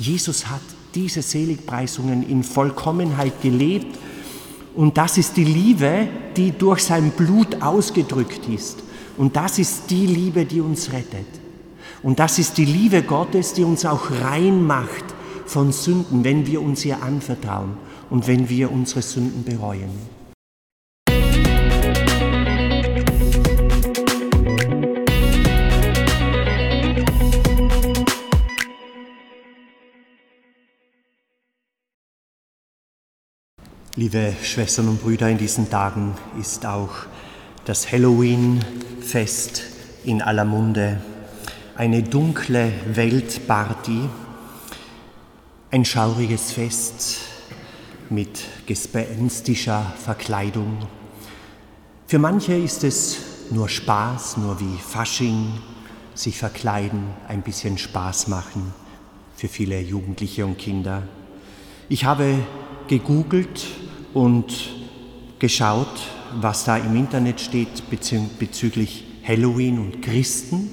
Jesus hat diese Seligpreisungen in Vollkommenheit gelebt und das ist die Liebe, die durch sein Blut ausgedrückt ist. Und das ist die Liebe, die uns rettet. Und das ist die Liebe Gottes, die uns auch rein macht von Sünden, wenn wir uns ihr anvertrauen und wenn wir unsere Sünden bereuen. Liebe Schwestern und Brüder, in diesen Tagen ist auch das Halloween-Fest in aller Munde. Eine dunkle Weltparty, ein schauriges Fest mit gespenstischer Verkleidung. Für manche ist es nur Spaß, nur wie Fasching, sich verkleiden, ein bisschen Spaß machen für viele Jugendliche und Kinder. Ich habe gegoogelt und geschaut, was da im Internet steht bezüglich Halloween und Christen.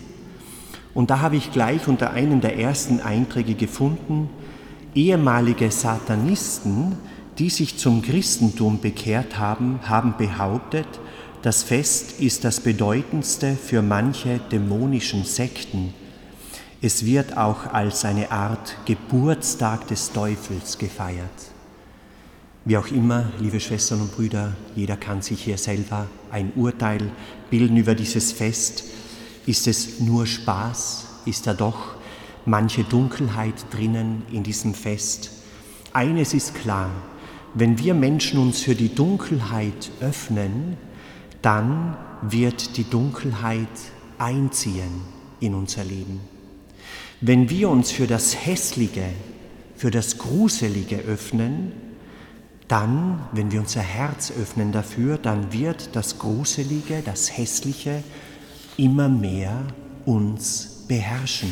Und da habe ich gleich unter einem der ersten Einträge gefunden, ehemalige Satanisten, die sich zum Christentum bekehrt haben, haben behauptet, das Fest ist das bedeutendste für manche dämonischen Sekten. Es wird auch als eine Art Geburtstag des Teufels gefeiert. Wie auch immer, liebe Schwestern und Brüder, jeder kann sich hier selber ein Urteil bilden über dieses Fest. Ist es nur Spaß? Ist da doch manche Dunkelheit drinnen in diesem Fest? Eines ist klar, wenn wir Menschen uns für die Dunkelheit öffnen, dann wird die Dunkelheit einziehen in unser Leben. Wenn wir uns für das Hässliche, für das Gruselige öffnen, dann, wenn wir unser Herz öffnen dafür, dann wird das Gruselige, das Hässliche immer mehr uns beherrschen.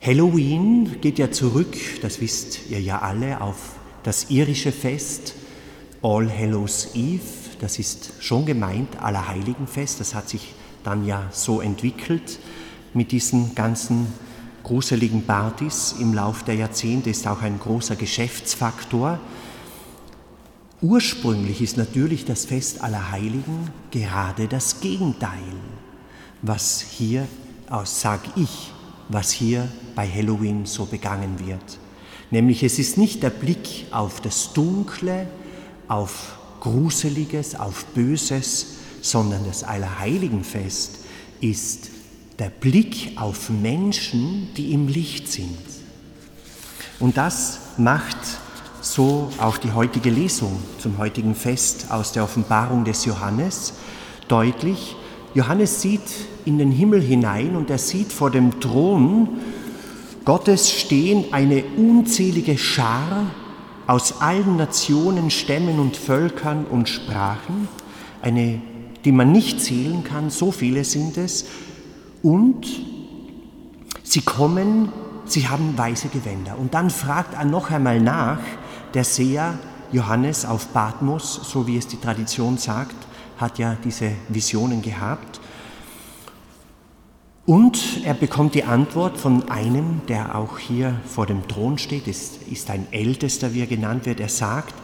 Halloween geht ja zurück, das wisst ihr ja alle, auf das irische Fest All Hallows Eve. Das ist schon gemeint, Allerheiligenfest. Das hat sich dann ja so entwickelt mit diesen ganzen gruseligen Partys im Lauf der Jahrzehnte ist auch ein großer Geschäftsfaktor. Ursprünglich ist natürlich das Fest aller Heiligen gerade das Gegenteil, was hier, sag ich, was hier bei Halloween so begangen wird. Nämlich es ist nicht der Blick auf das Dunkle, auf Gruseliges, auf Böses, sondern das Allerheiligenfest ist der Blick auf Menschen, die im Licht sind. Und das macht so auch die heutige Lesung zum heutigen Fest aus der Offenbarung des Johannes deutlich. Johannes sieht in den Himmel hinein und er sieht vor dem Thron Gottes stehen eine unzählige Schar aus allen Nationen, Stämmen und Völkern und Sprachen, eine, die man nicht zählen kann, so viele sind es, und sie kommen, sie haben weiße Gewänder. Und dann fragt er noch einmal nach, der Seher Johannes auf Patmos, so wie es die Tradition sagt, hat ja diese Visionen gehabt. Und er bekommt die Antwort von einem, der auch hier vor dem Thron steht, ist, ist ein Ältester, wie er genannt wird. Er sagt,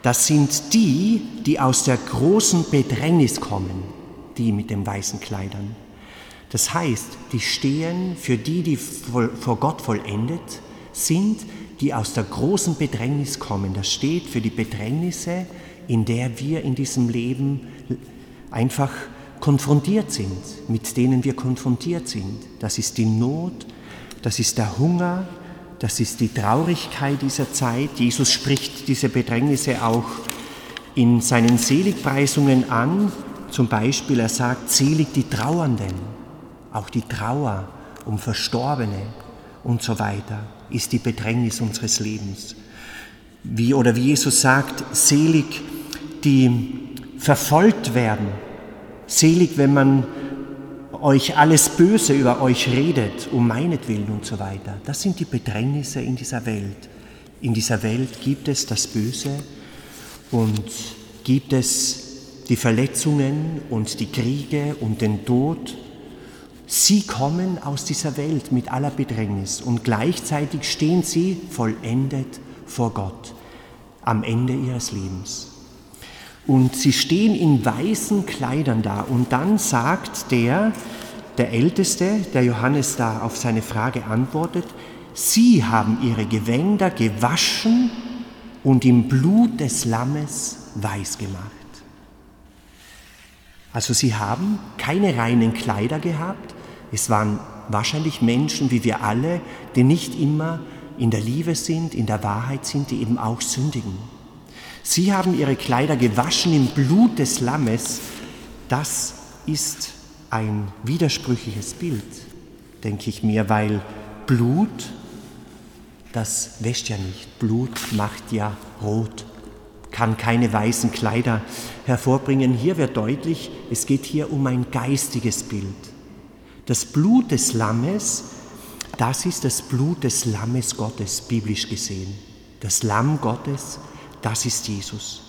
das sind die, die aus der großen Bedrängnis kommen, die mit den weißen Kleidern. Das heißt, die stehen für die, die vor Gott vollendet sind, die aus der großen Bedrängnis kommen. Das steht für die Bedrängnisse, in der wir in diesem Leben einfach konfrontiert sind, mit denen wir konfrontiert sind. Das ist die Not, das ist der Hunger, das ist die Traurigkeit dieser Zeit. Jesus spricht diese Bedrängnisse auch in seinen Seligpreisungen an. Zum Beispiel, er sagt, selig die Trauernden auch die Trauer um Verstorbene und so weiter ist die Bedrängnis unseres Lebens. Wie oder wie Jesus sagt, selig die verfolgt werden, selig, wenn man euch alles Böse über euch redet, um meinetwillen und so weiter. Das sind die Bedrängnisse in dieser Welt. In dieser Welt gibt es das Böse und gibt es die Verletzungen und die Kriege und den Tod Sie kommen aus dieser Welt mit aller Bedrängnis und gleichzeitig stehen sie vollendet vor Gott am Ende ihres Lebens. Und sie stehen in weißen Kleidern da und dann sagt der, der Älteste, der Johannes da auf seine Frage antwortet, Sie haben ihre Gewänder gewaschen und im Blut des Lammes weiß gemacht. Also sie haben keine reinen Kleider gehabt, es waren wahrscheinlich Menschen wie wir alle, die nicht immer in der Liebe sind, in der Wahrheit sind, die eben auch sündigen. Sie haben ihre Kleider gewaschen im Blut des Lammes. Das ist ein widersprüchliches Bild, denke ich mir, weil Blut, das wäscht ja nicht. Blut macht ja rot, kann keine weißen Kleider hervorbringen. Hier wird deutlich, es geht hier um ein geistiges Bild. Das Blut des Lammes, das ist das Blut des Lammes Gottes, biblisch gesehen. Das Lamm Gottes, das ist Jesus.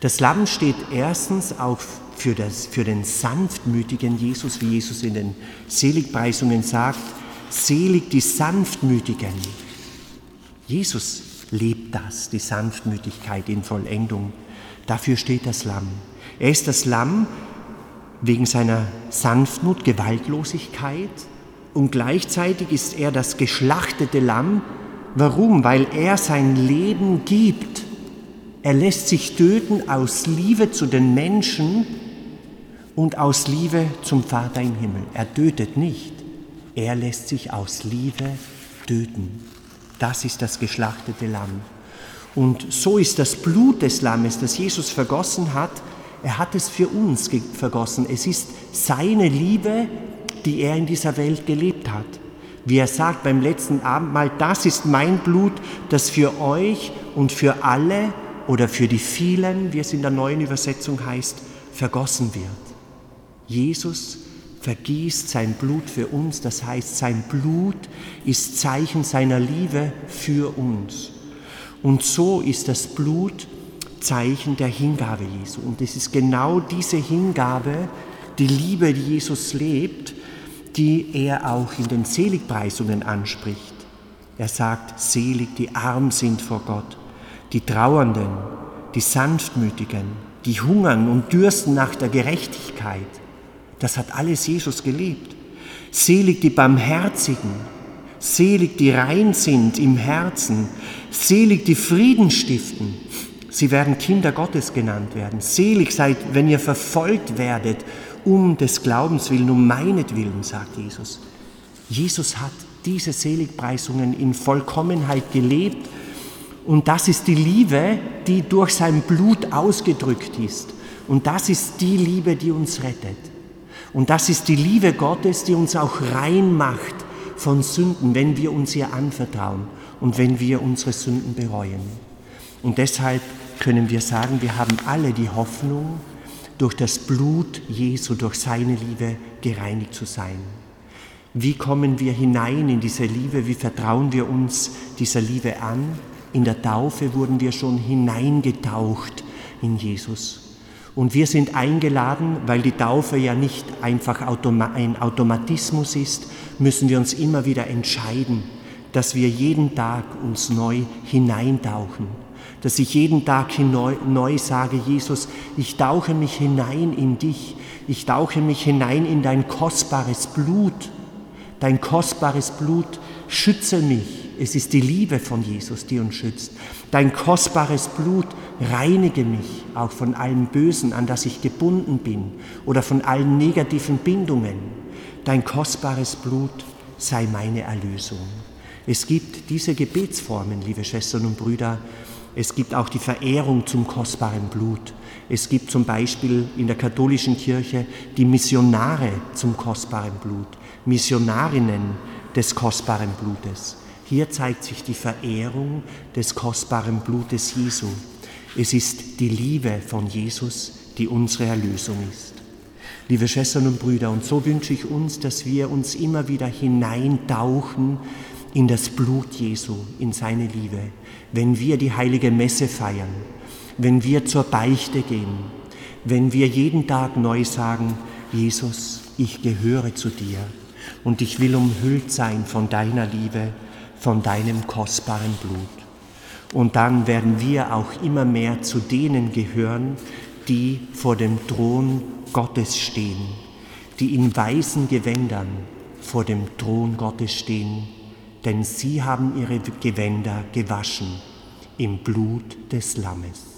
Das Lamm steht erstens auch für, das, für den sanftmütigen Jesus, wie Jesus in den Seligpreisungen sagt, selig die Sanftmütigen. Jesus lebt das, die Sanftmütigkeit in Vollendung. Dafür steht das Lamm. Er ist das Lamm, wegen seiner Sanftmut, Gewaltlosigkeit und gleichzeitig ist er das geschlachtete Lamm. Warum? Weil er sein Leben gibt. Er lässt sich töten aus Liebe zu den Menschen und aus Liebe zum Vater im Himmel. Er tötet nicht. Er lässt sich aus Liebe töten. Das ist das geschlachtete Lamm. Und so ist das Blut des Lammes, das Jesus vergossen hat, er hat es für uns vergossen. Es ist seine Liebe, die er in dieser Welt gelebt hat. Wie er sagt beim letzten Abendmahl, das ist mein Blut, das für euch und für alle oder für die vielen, wie es in der neuen Übersetzung heißt, vergossen wird. Jesus vergießt sein Blut für uns, das heißt, sein Blut ist Zeichen seiner Liebe für uns. Und so ist das Blut Zeichen der Hingabe Jesu. Und es ist genau diese Hingabe, die Liebe, die Jesus lebt, die er auch in den Seligpreisungen anspricht. Er sagt, selig die arm sind vor Gott, die Trauernden, die Sanftmütigen, die hungern und dürsten nach der Gerechtigkeit. Das hat alles Jesus gelebt. Selig die Barmherzigen, selig die rein sind im Herzen, selig die Frieden stiften, Sie werden Kinder Gottes genannt werden. Selig seid, wenn ihr verfolgt werdet, um des Glaubens willen, um meinetwillen, sagt Jesus. Jesus hat diese Seligpreisungen in Vollkommenheit gelebt und das ist die Liebe, die durch sein Blut ausgedrückt ist. Und das ist die Liebe, die uns rettet. Und das ist die Liebe Gottes, die uns auch rein macht von Sünden, wenn wir uns ihr anvertrauen und wenn wir unsere Sünden bereuen. Und deshalb können wir sagen, wir haben alle die Hoffnung, durch das Blut Jesu, durch seine Liebe gereinigt zu sein. Wie kommen wir hinein in diese Liebe? Wie vertrauen wir uns dieser Liebe an? In der Taufe wurden wir schon hineingetaucht in Jesus. Und wir sind eingeladen, weil die Taufe ja nicht einfach ein Automatismus ist, müssen wir uns immer wieder entscheiden, dass wir jeden Tag uns neu hineintauchen dass ich jeden Tag neu, neu sage, Jesus, ich tauche mich hinein in dich, ich tauche mich hinein in dein kostbares Blut. Dein kostbares Blut schütze mich. Es ist die Liebe von Jesus, die uns schützt. Dein kostbares Blut reinige mich auch von allem Bösen, an das ich gebunden bin oder von allen negativen Bindungen. Dein kostbares Blut sei meine Erlösung. Es gibt diese Gebetsformen, liebe Schwestern und Brüder, es gibt auch die Verehrung zum kostbaren Blut. Es gibt zum Beispiel in der katholischen Kirche die Missionare zum kostbaren Blut, Missionarinnen des kostbaren Blutes. Hier zeigt sich die Verehrung des kostbaren Blutes Jesu. Es ist die Liebe von Jesus, die unsere Erlösung ist. Liebe Schwestern und Brüder, und so wünsche ich uns, dass wir uns immer wieder hineintauchen in das Blut Jesu, in seine Liebe, wenn wir die heilige Messe feiern, wenn wir zur Beichte gehen, wenn wir jeden Tag neu sagen, Jesus, ich gehöre zu dir und ich will umhüllt sein von deiner Liebe, von deinem kostbaren Blut. Und dann werden wir auch immer mehr zu denen gehören, die vor dem Thron Gottes stehen, die in weißen Gewändern vor dem Thron Gottes stehen, denn sie haben ihre Gewänder gewaschen im Blut des Lammes.